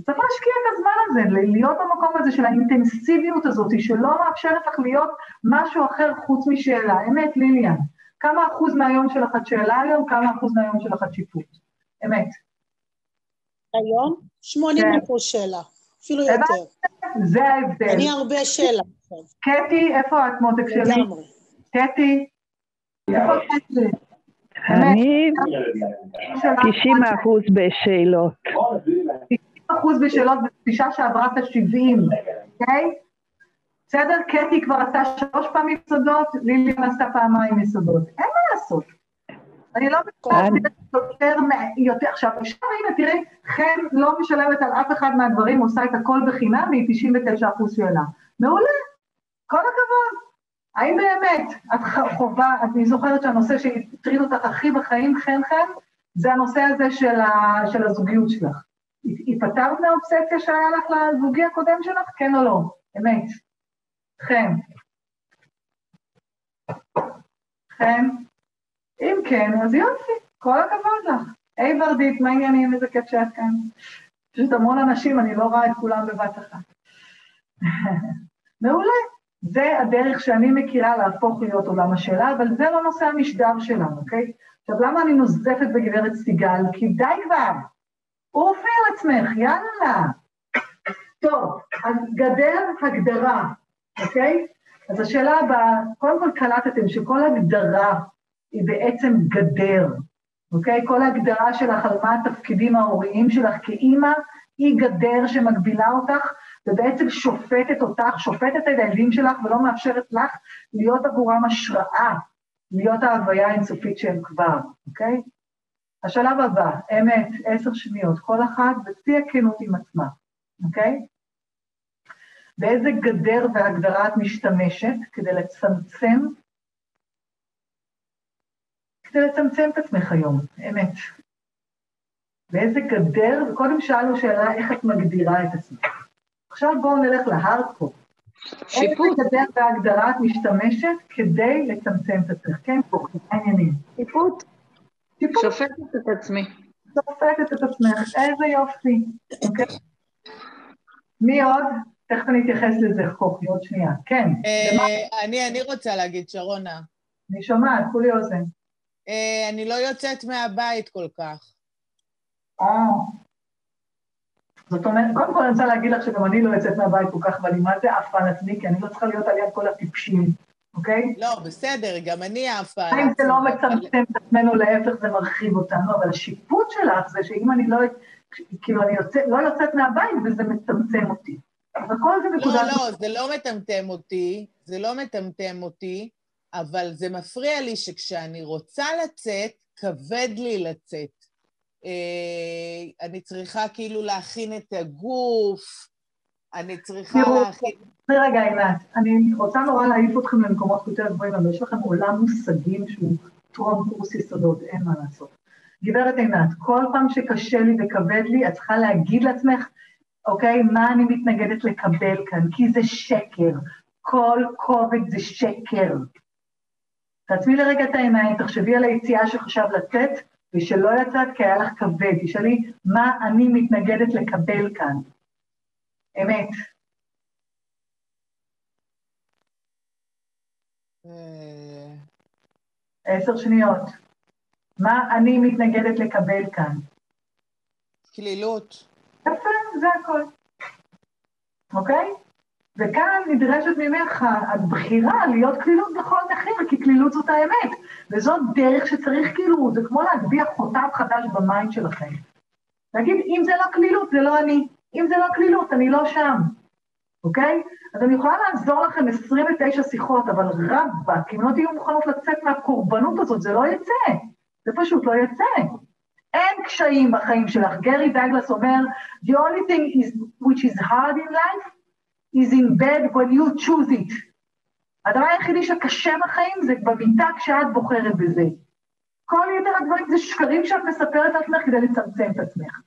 צריך להשקיע את הזמן הזה, להיות במקום הזה של האינטנסיביות הזאת, שלא מאפשרת לך להיות משהו אחר חוץ משאלה. אמת, ליליאן. כמה אחוז מהיום שלך את שאלה היום, כמה אחוז מהיום שלך את שיפוט. אמת. היום? 80 כן. אחוז שאלה, אפילו. יותר. זה ההבדל. אני הרבה שאלה קטי, איפה את מותק שלי? קטי? איפה קטי? אמת. אני שלך, 90 אחוז בשאלות. 90 אחוז בשאלות בפגישה שעברה את ה-70, אוקיי? בסדר? קטי כבר עשתה שלוש פעמים יסודות, ליליאן עשתה פעמיים יסודות. אין מה לעשות. אני לא מתכוונת יותר, עכשיו, עכשיו הנה, תראי, חן לא משלמת על אף אחד מהדברים, עושה את הכל בחינם, והיא 99 אחוז שאלה. מעולה, כל הכבוד. האם באמת את ח- חובה, אני זוכרת שהנושא שהטריד אותך הכי בחיים, חן חן, זה הנושא הזה של, ה, של הזוגיות שלך. התפטרת מהאובססיה שהיה לך לזוגי הקודם שלך, כן או לא? אמת. חן. חן? אם כן, אז יופי, כל הכבוד לך. היי ורדית, מה העניינים? איזה כיף שאת כאן. פשוט המון אנשים, אני לא רואה את כולם בבת אחת. מעולה. זה הדרך שאני מכירה להפוך להיות עולם השאלה, אבל זה לא נושא המשדר שלנו, אוקיי? עכשיו, למה אני נוזפת בגברת סיגל? כי די כבר, עופי על עצמך, יאללה. טוב, אז גדר הגדרה, אוקיי? אז השאלה הבאה, קודם כל קלטתם שכל הגדרה היא בעצם גדר, אוקיי? כל ההגדרה שלך על מה התפקידים ההוריים שלך כאימא, היא גדר שמגבילה אותך ובעצם שופטת אותך, שופטת את הילדים שלך ולא מאפשרת לך להיות עבורם השראה, להיות ההוויה האינסופית שהם כבר, אוקיי? השלב הבא, אמת, עשר שניות, כל אחת בשיא הכנות עם עצמה, אוקיי? באיזה גדר והגדרה את משתמשת כדי לצמצם, כדי לצמצם את עצמך היום, אמת. באיזה גדר, וקודם שאלנו שאלה איך את מגדירה את עצמך. עכשיו בואו נלך להארדקור. שיפוט. איזה גדר והגדרה את משתמשת כדי לצמצם את עצמך, כן, פה, העניינים. שיפוט. שיפוט. שופטת את עצמי. שופטת את עצמך, איזה יופי, אוקיי? מי עוד? תכף אני אתייחס לזה, כוכי, עוד שנייה. כן? אה, אני, אני רוצה להגיד, שרונה, אני שומעת, כולי אוזן. אה, אני לא יוצאת מהבית כל כך. אה. זאת אומרת, קודם כל אני רוצה להגיד לך שגם אני לא יוצאת מהבית כל כך, ואני מה זה עפה על עצמי, כי אני לא צריכה להיות על יד כל הטיפשים, אוקיי? לא, בסדר, גם אני עפה על אם זה לא מצמצם את עצמנו, להפך זה מרחיב אותנו, אבל השיפוט שלך זה שאם אני לא, כאילו אני יוצא, לא יוצאת מהבית וזה מצמצם אותי. אז הכל זה לא, נקודת... לא, זה לא מטמטם אותי, זה לא מטמטם אותי, אבל זה מפריע לי שכשאני רוצה לצאת, כבד לי לצאת. אה, אני צריכה כאילו להכין את הגוף, אני צריכה תראו, להכין... תראי רגע, עינת, אני רוצה נורא להעיף אתכם למקומות יותר גבוהים, אבל יש לכם עולם מושגים שהוא טרום קורס יסודות, אין מה לעשות. גברת עינת, כל פעם שקשה לי וכבד לי, את צריכה להגיד לעצמך, אוקיי, מה אני מתנגדת לקבל כאן, כי זה שקר. כל כובד זה שקר. תעצמי לרגע את העיניים, תחשבי על היציאה שחשב לצאת, ושלא יצאת כי היה לך כבד. תשאלי, מה אני מתנגדת לקבל כאן? אמת. אה, עשר שניות. מה אני מתנגדת לקבל כאן? קלילות. יפה, זה הכל. אוקיי? וכאן נדרשת ממך הבחירה להיות כלילות בכל מחיר, כי כלילות זאת האמת. וזאת דרך שצריך כאילו, זה כמו להטביע חותם חדש במים שלכם. להגיד, אם זה לא כלילות, זה לא אני. אם זה לא כלילות, אני לא שם. אוקיי? אז אני יכולה לעזור לכם 29 שיחות, אבל רבאק, אם לא תהיו מוכנות לצאת מהקורבנות הזאת, זה לא יצא. זה פשוט לא יצא. אין קשיים בחיים שלך. גרי דייגלס אומר, The only thing is, which is hard in life is in bed when you choose it. הדבר היחידי שקשה בחיים זה במיטה כשאת בוחרת בזה. כל יתר הדברים זה שקרים שאת מספרת לעצמך כדי לצמצם את עצמך.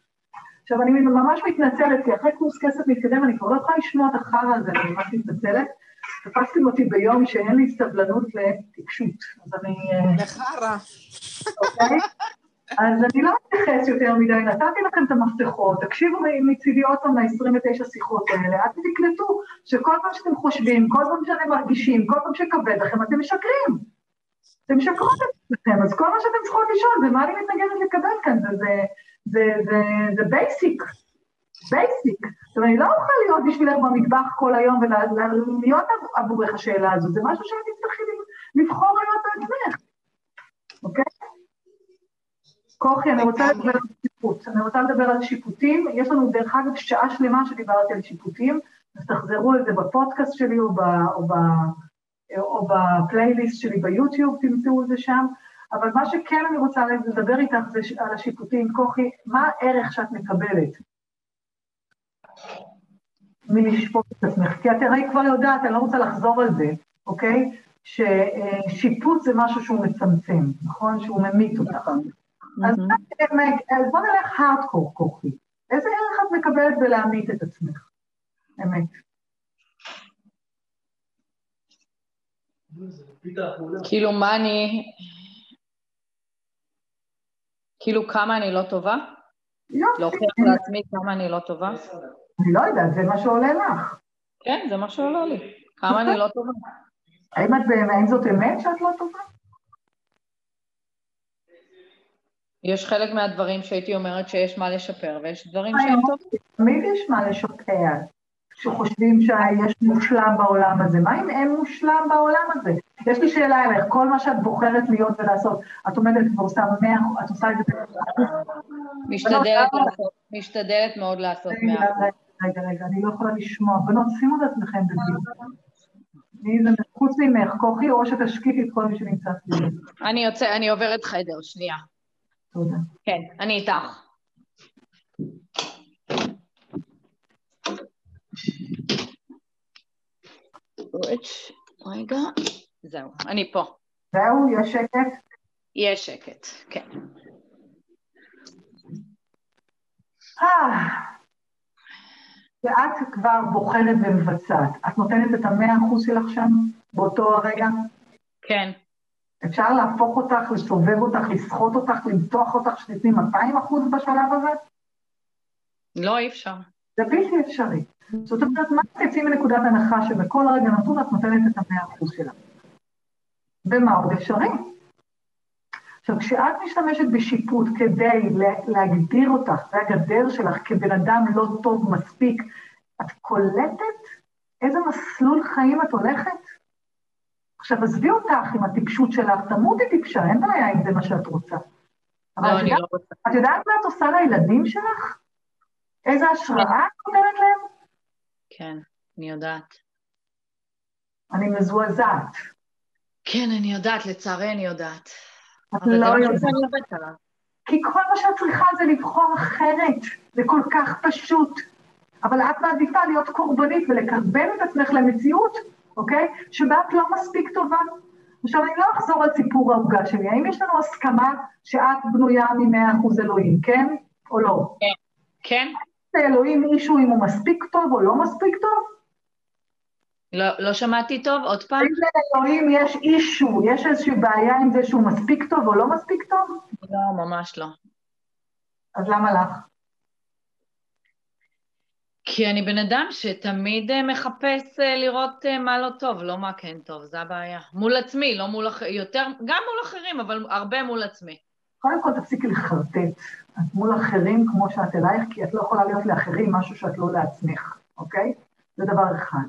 עכשיו, אני ממש מתנצלת, כי אחרי קורס כסף מתקדם, אני כבר לא יכולה לשמוע את החרא הזה, אני ממש מתנצלת. תפסתם אותי ביום שאין לי סבלנות לטיפשות, אז אני... אה, לחרא. אוקיי? אז אני לא מתייחס יותר מדי, נתתי לכם את המפתחות, תקשיבו מצידי עוד פעם ל-29 שיחות האלה, אל תקלטו שכל פעם שאתם חושבים, כל פעם שאתם מרגישים, כל פעם שכבד לכם, אתם משקרים. אתם משקרות את עצמכם, אז כל מה שאתם צריכות לשאול זה מה אני מתנגדת לקבל כאן, זה, זה, זה, זה, זה basic, basic. עכשיו, אני לא אוכל להיות בשבילך במטבח כל היום ולהיות עבורך השאלה הזאת, זה משהו שאת תצטרכי לבחור להיות בעצמך, אוקיי? כוכי, אני רוצה לדבר על שיפוט. אני רוצה לדבר על שיפוטים. יש לנו, דרך אגב, שעה שלמה שדיברתי על שיפוטים, אז תחזרו על זה בפודקאסט שלי או, ב, או, ב, או בפלייליסט שלי ביוטיוב, תמצאו את זה שם. אבל מה שכן אני רוצה לדבר איתך זה על השיפוטים. כוכי, מה הערך שאת מקבלת מלשפוט את עצמך? כי את הרי כבר יודעת, אני לא רוצה לחזור על זה, אוקיי? ששיפוט זה משהו שהוא מצמצם, נכון? שהוא ממית אותך. אז אז בוא נלך הארדקור, כוכי. איזה ערך את מקבלת בלהמית את עצמך? אמת. כאילו, מה אני... כאילו, כמה אני לא טובה? יופי. להוכיח לעצמי כמה אני לא טובה? אני לא יודעת, זה מה שעולה לך. כן, זה מה שעולה לי. כמה אני לא טובה. האם את באמת, האם זאת אמת שאת לא טובה? יש חלק מהדברים שהייתי אומרת שיש מה לשפר, ויש דברים שהם טובים. תמיד יש מה לשפר, שחושבים שיש מושלם בעולם הזה. מה אם אין מושלם בעולם הזה? יש לי שאלה אליך, כל מה שאת בוחרת להיות ולעשות, את עומדת ועושה מאה, את עושה את זה... משתדלת משתדלת מאוד לעשות מאה. רגע, רגע, רגע, אני לא יכולה לשמוע. בנות, שימו את עצמכם בדיוק. מי זה חוץ ממך, כוחי, או שתשקיפי את כל מי שנמצא סביבי. אני יוצא, אני עוברת חדר, שנייה. תודה. כן, אני איתך. רגע, זהו, אני פה. זהו, יש שקט? יש שקט, כן. אה, ואת כבר בוחרת ומבצעת. את נותנת את המאה אחוז שלך שם, באותו הרגע? כן, אפשר להפוך אותך, לסובב אותך, לסחוט אותך, למתוח אותך, שתתני 200 אחוז בשלב הזה? לא, אי אפשר. זה בלתי אפשרי. זאת אומרת, מה תצאי מנקודת הנחה שבכל רגע נתון את נותנת את המאה אחוז שלך? ומה עוד אפשרי? עכשיו, כשאת משתמשת בשיפוט כדי לה- להגדיר אותך, זה הגדר שלך, כבן אדם לא טוב מספיק, את קולטת איזה מסלול חיים את הולכת? עכשיו, עזבי אותך עם הטיפשות שלך, תמותי טיפשה, אין בעיה אם זה מה שאת רוצה. אבל לא, את יודעת- לא. את יודעת מה את עושה לילדים שלך? איזה השראה את נותנת להם? כן, אני יודעת. אני מזועזעת. כן, אני יודעת, לצערי אני יודעת. את לא יודעת. כי כל מה שאת צריכה זה לבחור אחרת. זה כל כך פשוט. אבל את מעדיפה להיות קורבנית ולקרבן את עצמך למציאות, אוקיי? שבה את לא מספיק טובה. עכשיו, אני לא אחזור על סיפור העוגה שלי. האם יש לנו הסכמה שאת בנויה מ-100% אלוהים, כן או לא? כן? לאלוהים מישהו אם הוא מספיק טוב או לא מספיק טוב? לא, לא שמעתי טוב? עוד פעם? האם לאלוהים יש אישו, יש איזושהי בעיה עם זה שהוא מספיק טוב או לא מספיק טוב? לא, ממש לא. אז למה לך? כי אני בן אדם שתמיד אה, מחפש אה, לראות אה, מה לא טוב, לא מה כן טוב, זה הבעיה. מול עצמי, לא מול אחרים, יותר, גם מול אחרים, אבל הרבה מול עצמי. קודם כל תפסיקי לחרטט. את מול אחרים כמו שאת אלייך, כי את לא יכולה להיות לאחרים משהו שאת לא לעצמך, אוקיי? זה דבר אחד.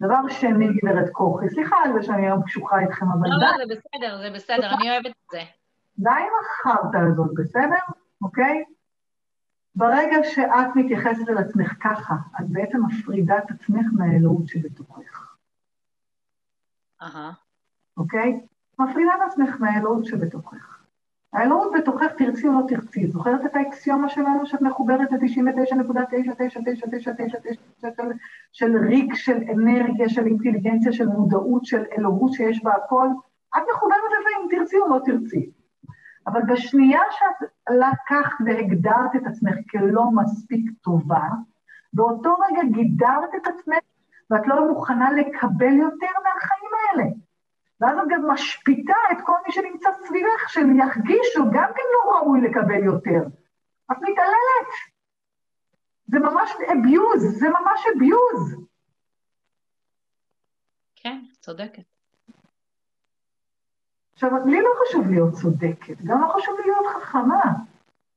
דבר שני, גברת כוכי, סליחה על זה שאני היום קשוחה איתכם, אבל לא, די, לא, זה בסדר, זה בסדר, אני אוהבת את זה. די עם החרטא הזאת, בסדר? אוקיי? ברגע שאת מתייחסת אל עצמך ככה, את בעצם מפרידה את עצמך מהאלוהות שבתוכך, אהה, אוקיי? מפרידה את עצמך מהאלוהות שבתוכך. האלוהות בתוכך, תרצי או לא תרצי. זוכרת את האקסיומה שלנו שאת מחוברת ל-99.99999 של ריק, של אנרגיה, של אינטליגנציה, של מודעות, של אלוהות שיש בה הכל? את מחוברת לזה אם תרצי או לא תרצי. אבל בשנייה שאת לקחת והגדרת את עצמך כלא מספיק טובה, באותו רגע גידרת את עצמך ואת לא מוכנה לקבל יותר מהחיים האלה. ואז את גם משפיטה את כל מי שנמצא סביבך, שהם ירגישו גם כן לא ראוי לקבל יותר. את מתעללת. זה ממש abuse, זה ממש abuse. כן, צודקת. עכשיו, לי לא חשוב להיות צודקת, גם לא חשוב להיות חכמה.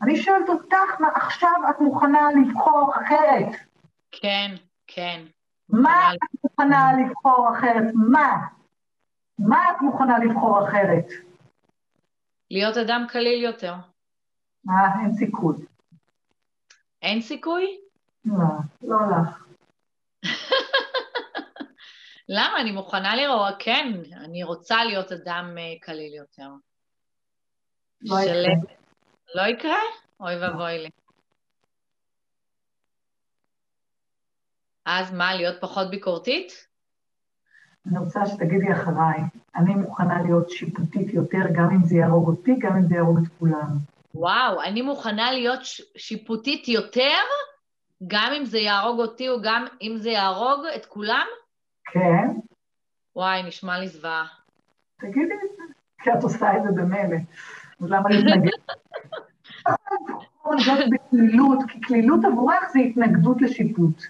אני שואלת אותך, מה עכשיו את מוכנה לבחור אחרת? כן, כן. מה את מוכנה לבחור אחרת? מה? מה את מוכנה לבחור אחרת? להיות אדם קליל יותר. אה, אין סיכוי. אין סיכוי? לא, לא לך. למה? אני מוכנה לראות, כן, אני רוצה להיות אדם אה, קליל יותר. לא יקרה. לא יקרה? אוי ואבוי לי. אז מה, להיות פחות ביקורתית? אני רוצה שתגידי אחריי, אני מוכנה להיות שיפוטית יותר, גם אם זה יהרוג אותי, גם אם זה יהרוג את כולם. וואו, אני מוכנה להיות שיפוטית יותר, גם אם זה יהרוג אותי או גם אם זה יהרוג את כולם? כן? וואי, נשמע לי זוועה. תגידי את זה. כי את עושה את זה במילא. אז למה להתנגד? בקלילות, כי קלילות עבורך זה התנגדות לשיפוט.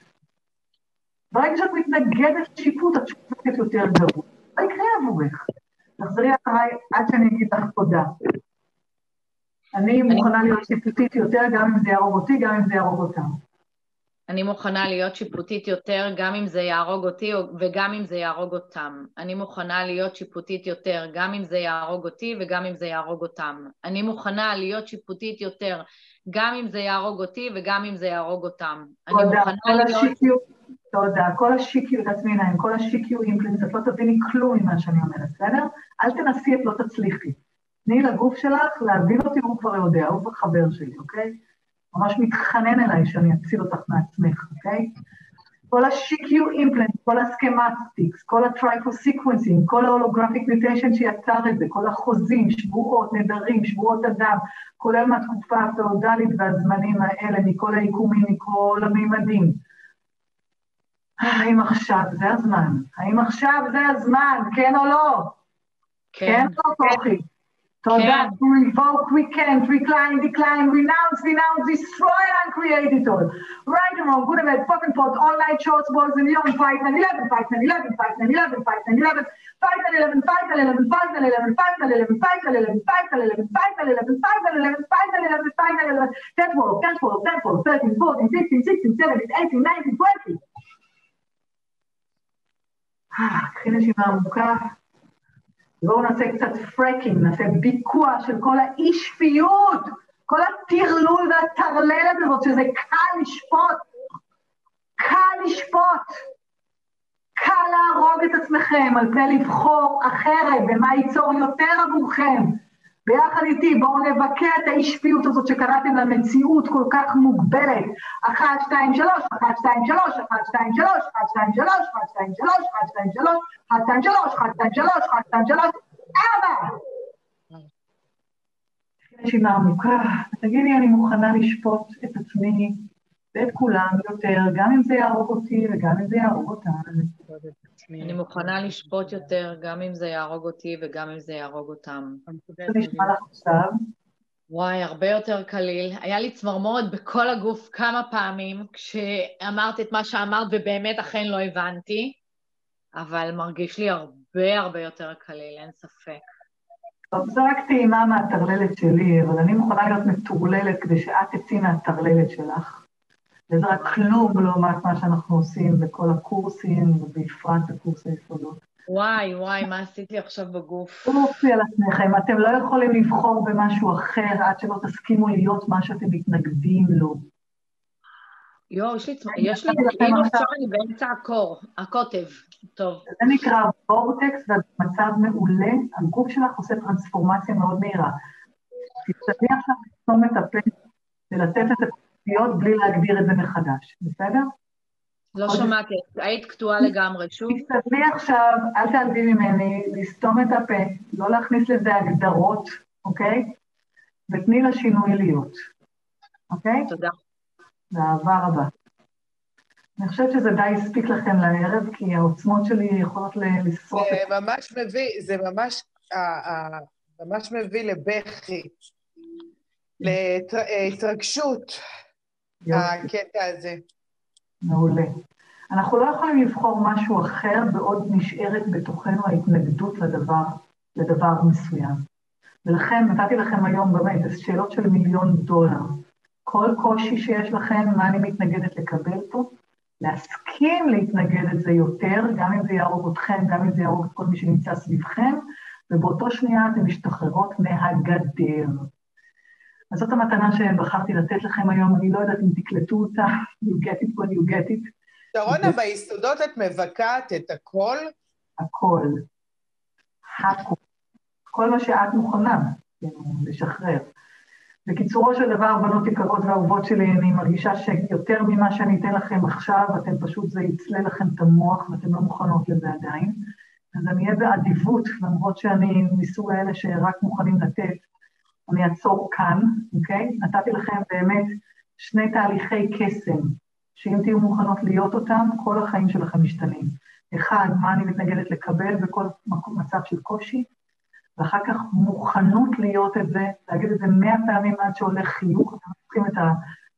ברגע שאת מתנגדת לשיפוט, את שופטת יותר גרוע. מה יקרה עבורך? תחזרי אחריי עד שאני אגיד לך תודה. אני מוכנה להיות שיפוטית יותר, גם אם זה יהרוג אותי, גם אם זה יהרוג אותם. אני מוכנה להיות שיפוטית יותר, גם אם זה יהרוג אותי וגם אם זה יהרוג אותם. אני מוכנה להיות שיפוטית יותר, גם אם זה יהרוג אותי וגם אם זה יהרוג אותם. אני מוכנה להיות שיפוטית יותר, גם אם זה יהרוג אותי וגם אם זה יהרוג אותם. אני תודה, מוכנה כל להיות... השיקיות, תודה, כל השיקיות, תעצמי עיניים, כל השיקיות את לא תביני כלום ממה שאני אומרת, בסדר? אל תנסי את לא תצליחי. תני לגוף שלך להבין אותי, הוא כבר יודע, הוא כבר חבר שלי, אוקיי? ממש מתחנן אליי שאני אציל אותך מעצמך, אוקיי? כל ה-CQ implant, כל ה schematics, כל ה trifold sequence ים, כל ה holographic mutation שיצר את זה, כל החוזים, שבועות, נדרים, שבועות דם, כולל מהתקופה הפאודלית והזמנים האלה, מכל היקומים, מכל המימדים. האם עכשיו זה הזמן? האם עכשיו זה הזמן, כן או לא? כן או לא, כוכי? תודה. To revoke, recant, recline, decline, renounce, denounce, destroy, and create it all. Right and wrong, good and bad, fucking pot, all night shorts, balls and young, fight and 11, fight and 11, fight and 11, fight and 11, fight and 11, fight and 11, fight and 11, fight and 11, fight and 11, fight and 11, fight and 11, fight and 11, fight and 11, fight and 11, 10 12, 10 12, 10 12, 13, 14, 15, 16, 17, 18, 19, 20. קחי נשימה עמוקה. בואו נעשה קצת פרקינג, נעשה ביקוע של כל האי-שפיות, כל הטרלול והטרללת הזאת, שזה קל לשפוט. קל לשפוט. קל להרוג את עצמכם על פני לבחור אחרת במה ייצור יותר עבורכם. ביחד איתי בואו נבקע את האי-שפיות הזאת שקראתם לה מציאות כל כך מוגבלת. אחת, שתיים, שלוש, אחת, שתיים, שלוש, אחת, שתיים, שלוש, אחת, שתיים, שלוש, אחת, שתיים, שלוש, אחת, שתיים, שלוש, אחת, שתיים, שלוש, אחת, שתיים, שלוש, אחת, שתיים, שלוש, ארבע! נשימה עמוקה, תגידי, אני מוכנה לשפוט את עצמי ואת כולם יותר, גם אם זה יהרוג אותי וגם אם זה יהרוג אותם. אני מוכנה לשפוט יותר, גם אם זה יהרוג אותי וגם אם זה יהרוג אותם. וואי, הרבה יותר קליל. היה לי צמרמורת בכל הגוף כמה פעמים כשאמרת את מה שאמרת ובאמת אכן לא הבנתי, אבל מרגיש לי הרבה הרבה יותר קליל, אין ספק. טוב, זו רק טעימה מהטרללת שלי, אבל אני מוכנה להיות מטורללת כדי שאת תצאי מהטרללת שלך. וזה רק כלום לעומת מה שאנחנו עושים בכל הקורסים, ובפרט בקורס היסודות. וואי, וואי, מה עשיתי עכשיו בגוף? אופי על עצמכם, אתם לא יכולים לבחור במשהו אחר עד שלא תסכימו להיות מה שאתם מתנגדים לו. יואו, יש לי, יש לי, כאילו עכשיו אני באמצע הקור, הקוטב, טוב. זה נקרא וורטקס, ואת במצב מעולה, הגוף שלך עושה טרנספורמציה מאוד מהירה. תצטרכי עכשיו לסתום את הפה ולתת את התקציות בלי להגדיר את זה מחדש, בסדר? לא שמעתי, היית קטועה לגמרי, שוב. תשתדלי עכשיו, אל תעלבי ממני, לסתום את הפה, לא להכניס לזה הגדרות, אוקיי? ותני לשינוי להיות, אוקיי? תודה. באהבה רבה. אני חושבת שזה די הספיק לכם לערב, כי העוצמות שלי יכולות לשרוף את... זה ממש מביא, זה ממש, ממש מביא לבכי, להתרגשות, הקטע הזה. מעולה. אנחנו לא יכולים לבחור משהו אחר בעוד נשארת בתוכנו ההתנגדות לדבר, לדבר מסוים. ולכן נתתי לכם היום באמת שאלות של מיליון דולר. כל קושי שיש לכם, מה אני מתנגדת לקבל פה, להסכים להתנגד את זה יותר, גם אם זה יהרוג אתכם, גם אם זה יהרוג את כל מי שנמצא סביבכם, ובאותו שנייה אתן משתחררות מהגדר. אז זאת המתנה שבחרתי לתת לכם היום, אני לא יודעת אם תקלטו אותה, you get it when you get it. שרונה, ביסודות את מבקעת את הכל? הכל. הכל. כל מה שאת מוכנה לשחרר. בקיצורו של דבר, בנות יקרות ואהובות שלי, אני מרגישה שיותר ממה שאני אתן לכם עכשיו, אתם פשוט, זה יצלה לכם את המוח ואתם לא מוכנות לזה עדיין. אז אני אהיה באדיבות, למרות שאני מסוג האלה שרק מוכנים לתת. אני אעצור כאן, אוקיי? נתתי לכם באמת שני תהליכי קסם, שאם תהיו מוכנות להיות אותם, כל החיים שלכם משתנים. אחד, מה אני מתנגדת לקבל בכל מצב של קושי, ואחר כך מוכנות להיות את זה, להגיד את זה מאה פעמים עד שהולך חיוך, אתם צריכים את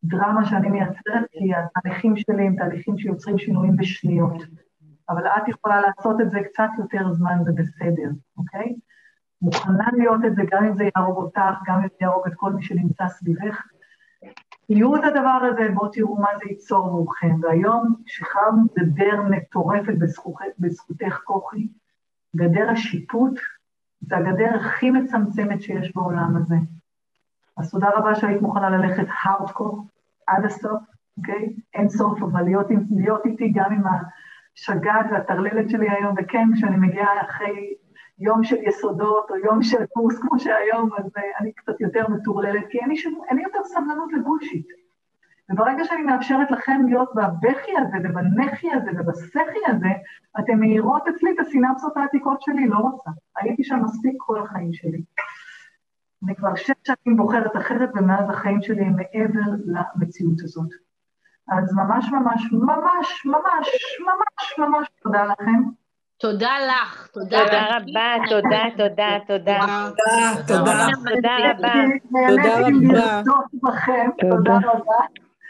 הדרמה שאני מייצרת, כי התהליכים שלי הם תהליכים שיוצרים שינויים בשניות. אבל את יכולה לעשות את זה קצת יותר זמן, זה בסדר, אוקיי? מוכנה להיות את זה, גם אם זה יהרוג אותך, גם אם זה יהרוג את כל מי שנמצא סביבך. תהיו את הדבר הזה, בואו תראו מה זה ייצור עבורכם. והיום שחררנו גדר מטורפת בזכותך, כוכי, גדר השיפוט, זה הגדר הכי מצמצמת שיש בעולם הזה. אז תודה רבה שהיית מוכנה ללכת הארדקור עד הסוף, אוקיי? אין סוף, אבל להיות, להיות איתי גם עם השגעת והטרללת שלי היום, וכן, כשאני מגיעה אחרי יום של יסודות או יום של קורס כמו שהיום, אז uh, אני קצת יותר מטורללת, כי אין לי, שום, אין לי יותר סבלנות לבולשיט. וברגע שאני מאפשרת לכם להיות בבכי הזה ובנכי הזה ובסחי הזה, אתן מאירות אצלי את הסינפסות העתיקות שלי, לא רוצה. הייתי שם מספיק כל החיים שלי. אני כבר שש שנים בוחרת אחרת, ומאז החיים שלי הם מעבר למציאות הזאת. אז ממש ממש ממש ממש ממש ממש תודה לכם. תודה לך, תודה. תודה רבה, תודה, תודה, תודה. תודה, תודה רבה. תודה רבה. תודה רבה.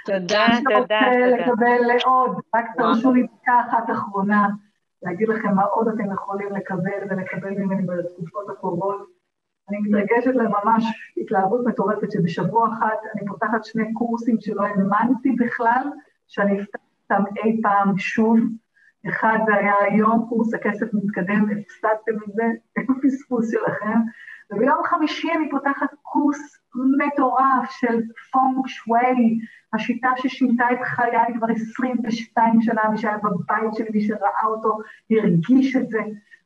תודה, אני תודה, רוצה תודה. לקבל עוד, רק תרשו לי דקה אחת אחרונה, להגיד לכם מה עוד אתם יכולים לקבל ולקבל ממני בתקופות הקרובות. אני מתרגשת לממש התלהבות מטורפת שבשבוע אחד אני פותחת שני קורסים שלא האמנתי בכלל שאני אפתח אותם אי פעם שוב. אחד זה היה היום, קורס הכסף מתקדם, הפסדתם את זה, הפספוס שלכם. וביום חמישי אני פותחת קורס מטורף של פונג שווי, השיטה ששינתה את חיי כבר 22 שנה, מי שהיה בבית שלי, מי שראה אותו, הרגיש את זה.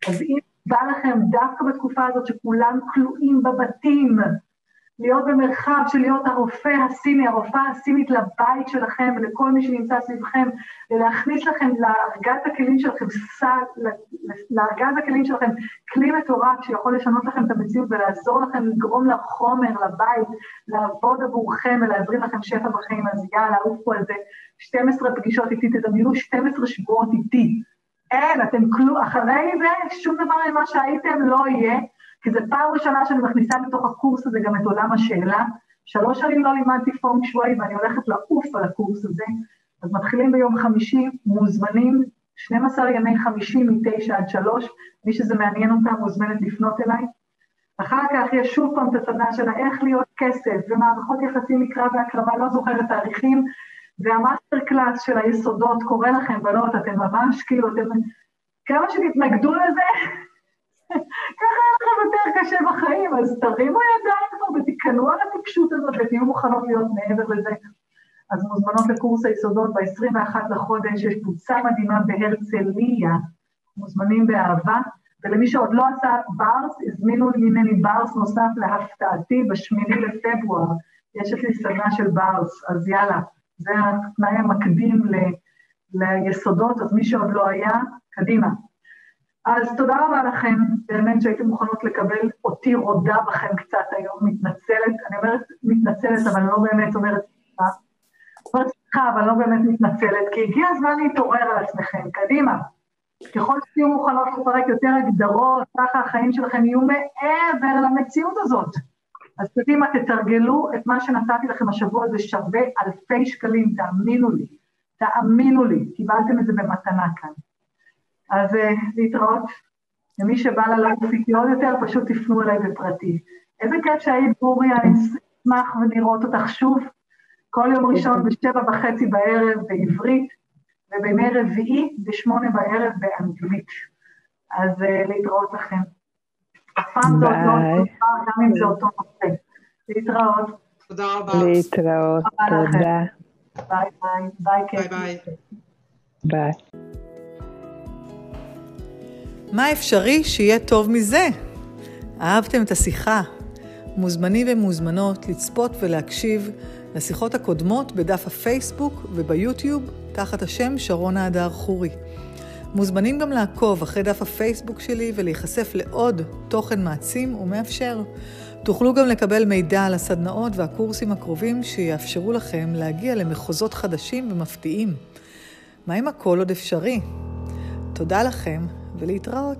אז אם בא לכם דווקא בתקופה הזאת שכולם כלואים בבתים, להיות במרחב של להיות הרופא הסיני, הרופאה הסינית לבית שלכם ולכל מי שנמצא סביבכם, ולהכניס לכם לארגז הכלים שלכם, סל, לארגז הכלים שלכם, כלי מטורף שיכול לשנות לכם את המציאות ולעזור לכם לגרום לחומר, לבית, לעבוד עבורכם ולהזרים לכם שפע בחיים, אז יאללה, עופו על זה. 12 פגישות איתי, תדמיינו 12 שבועות איתי. אין, אתם כלום, אחרי זה שום דבר ממה שהייתם לא יהיה. כי זו פעם ראשונה שאני מכניסה בתוך הקורס הזה גם את עולם השאלה. שלוש שנים לא לימדתי פונג שווי ואני הולכת לעוף על הקורס הזה. אז מתחילים ביום חמישי, מוזמנים, 12 ימי חמישי מתשע עד שלוש, מי שזה מעניין אותם מוזמנת לפנות אליי. אחר כך יש שוב פעם את הסדנה של איך להיות כסף ומערכות יחסים מקרא והקרבה, לא זוכרת תאריכים, וה master class של היסודות קורא לכם, בנות, אתם ממש כאילו, אתם... כמה שתתנגדו לזה, ככה יהיה לכם יותר קשה בחיים, אז תרימו ידיים כבר ותיכנעו על הטיפשות הזאת ותהיו מוכנות להיות מעבר לזה. אז מוזמנות לקורס היסודות ב-21 לחודש, יש קבוצה מדהימה בהרצליה, מוזמנים באהבה, ולמי שעוד לא עשה ברס, הזמינו ממני ברס נוסף להפתעתי בשמיני לפברואר, יש אצלי סדנה של ברס, אז יאללה, זה התנאי המקדים ל, ליסודות, אז מי שעוד לא היה, קדימה. אז תודה רבה לכם, באמת שהייתם מוכנות לקבל אותי רודה בכם קצת היום, מתנצלת, אני אומרת מתנצלת, אבל אני לא באמת אומרת סליחה. אומרת סליחה, אבל לא באמת מתנצלת, כי הגיע הזמן להתעורר על עצמכם, קדימה. ככל שתהיו מוכנות לפרק יותר הגדרות, ככה החיים שלכם יהיו מעבר למציאות הזאת. אז קדימה, תתרגלו את מה שנתתי לכם השבוע, זה שווה אלפי שקלים, תאמינו לי, תאמינו לי, קיבלתם את זה במתנה כאן. אז uh, להתראות. למי שבא ללייב עוד יותר, פשוט תפנו אליי בפרטי. איזה כיף שהיית בוריה, אני אשמח ולראות אותך שוב, כל יום ראשון בשבע וחצי בערב בעברית, ובימי רביעי בשמונה בערב באנגלית. אז uh, להתראות לכם. אף פעם זה אותו דבר, גם אם זה אותו נושא. להתראות. תודה רבה. להתראות, תודה. ביי ביי. ביי ביי ביי. ביי. מה אפשרי שיהיה טוב מזה? אהבתם את השיחה? מוזמנים ומוזמנות לצפות ולהקשיב לשיחות הקודמות בדף הפייסבוק וביוטיוב תחת השם שרונה הדר חורי. מוזמנים גם לעקוב אחרי דף הפייסבוק שלי ולהיחשף לעוד תוכן מעצים ומאפשר. תוכלו גם לקבל מידע על הסדנאות והקורסים הקרובים שיאפשרו לכם להגיע למחוזות חדשים ומפתיעים. מה אם הכל עוד אפשרי? תודה לכם ולהתראות.